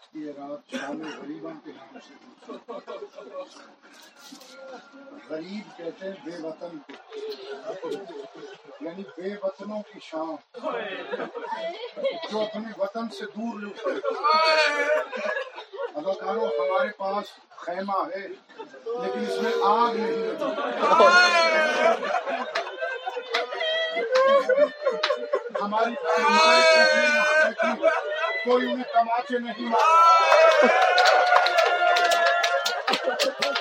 آج کی یہ رات شام غریبوں کے نام سے غریب کہتے ہیں بے وطن یعنی بے وطنوں کی شام۔ جو اپنے وطن سے دور اداکاروں ہمارے پاس خیمہ ہے، لیکن اس میں آگ نہیں لگی ہماری کوئی انہیں تماچے نہیں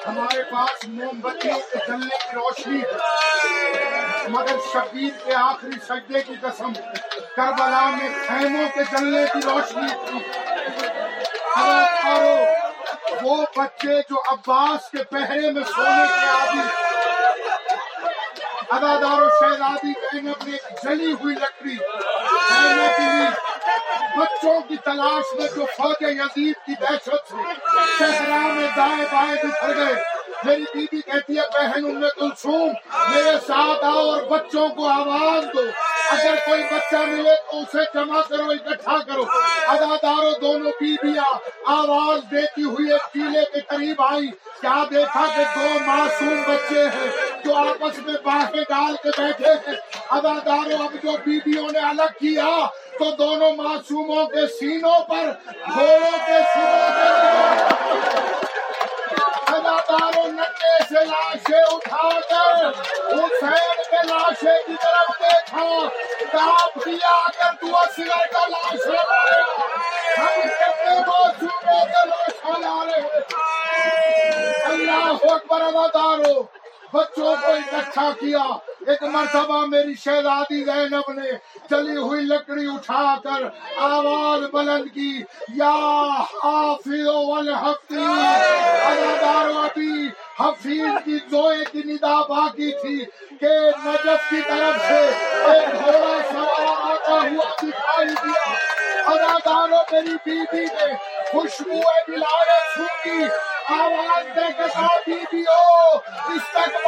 ہمارے پاس موم بتیوں کے جلنے کی روشنی مگر شبیر کے آخری سجدے کی قسم، کربلا میں خیموں کے جلنے کی روشنی تھی۔ وہ بچے جو عباس کے پہرے میں سونے کے عادی ادادار و شہزادی اپنی جلی ہوئی لکڑی بچوں کی تلاش میں جو فوج یزید کی دہشت سے شہرا میں دائیں بائیں بکھر گئے۔ میری بیوی کہتی ہے، بہن، ان میں کلسوم میرے ساتھ آؤ اور بچوں کو آواز دو۔ اگر کوئی بچہ ملے تو اسے جمع کرو، اکٹھا کرو۔ اداداروں دونوں بیویاں آواز دیتی ہوئی ایک قلعے کے قریب آئی کیا دیکھا کہ دو معصوم بچے ہیں جو آپس میں باہیں ڈال کے بیٹھے ہیں؟ اداداروں اب جو بیویوں نے الگ کیا تو دونوں معصوموں کے سینوں پر گھوڑوں کے سینوں کے اداداروں نٹے سے لاشیں اٹھا کر، حسین کے لاشے کی طرف دیکھا۔ کاپ دیا اگر تو اصغر کا لاش لگایا ہم کتنے معصوموں کے لاش لا رہے ہیں اللہ اکبر اداداروں بچوں کو اکٹھا کیا۔ ایک مرتبہ میری شہزادی زینب نے چلی ہوئی لکڑی اٹھا کر آواز بلند کی، یا حافظ والحفظی ادادار ابھی حفیظ کی زوئے کی ندا باقی تھی کہ نجف کی طرف سے ایک گھوڑا سوار آتا ہوا دکھائی دیا۔ اداداروں میری بیوی نے خوشبو ولایت سنگی آواز دے کے بی بی ہو استقبال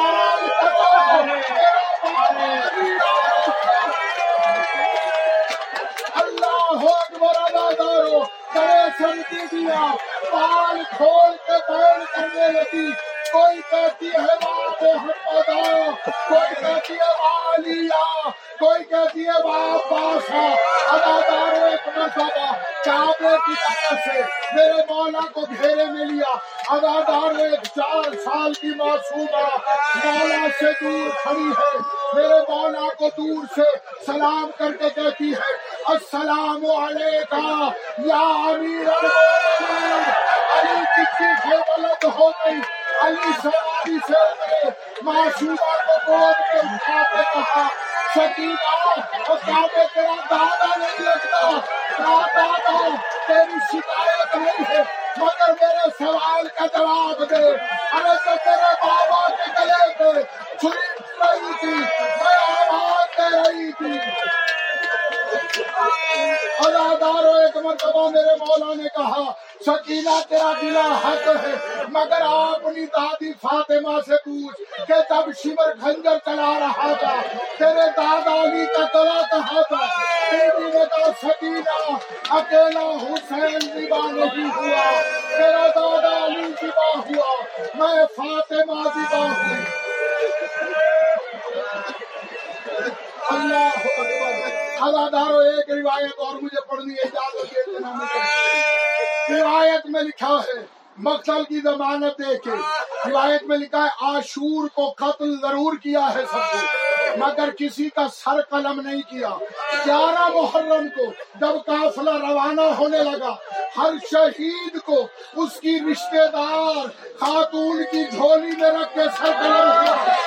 کرے سمجھی دیا۔ پال کھول کے بیل کرنے لگی۔ کوئی کہتی ہے کوئی کہتی ہے والیا کوئی کہتی ہے باپ بادشاہ۔ اداداروں ایک مرتبہ کعبے کی طرح سے میرے مولا کو گھیرے میں لیا۔ ادادار ایک چار سال کی معصومہ مولا سے دور کھڑی ہے۔ میرے مولا کو دور سے سلام کر کے کہتی ہے السلام علیکم، یا امیر علی کی چیخیں بلند ہو گئی، علی سواری سے معصومہ کو گود کے اٹھا کے کہا شکیلا اور کعبے تیرا دادا نہیں لگتا دادا، تیری شکایت نہیں ہے، مگر میرے سوال کا جواب دے۔ ارے تو تیرے بابا کے گلے پہ چھری رہی تھی، میں آواز دے رہی تھی۔ اداداروں ایک مرتبہ میرے مولا نے کہا شکیلا تیرا دلا حق ہے، مگر اپنی دادی فاطمہ سے پوچھ کہ جب شمر خنجر چلا رہا تھا، تیرے دادا علی کا گلا کہا تھا؟ بیوی نے کہا شکیلا اکیلا حسین زبا نہیں ہوا، تیرا دادا علی زبا ہوا، میں فاطمہ زبا ہوں اللہ اداداروں ایک روایت اور مجھے پڑھنی ہے، اجازت دے روایت میں لکھا ہے مقتل کی ضمانت دے کے۔ روایت میں لکھا ہے، آشور کو قتل ضرور کیا ہے سب کو، مگر کسی کا سر قلم نہیں کیا۔ گیارہ محرم کو جب قافلہ روانہ ہونے لگا، ہر شہید کو اس کی رشتہ دار خاتون کی جھولی میں رکھ کے سر قلم کیا۔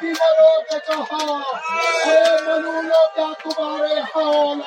کہا اے منولوں کیا تمہارے حال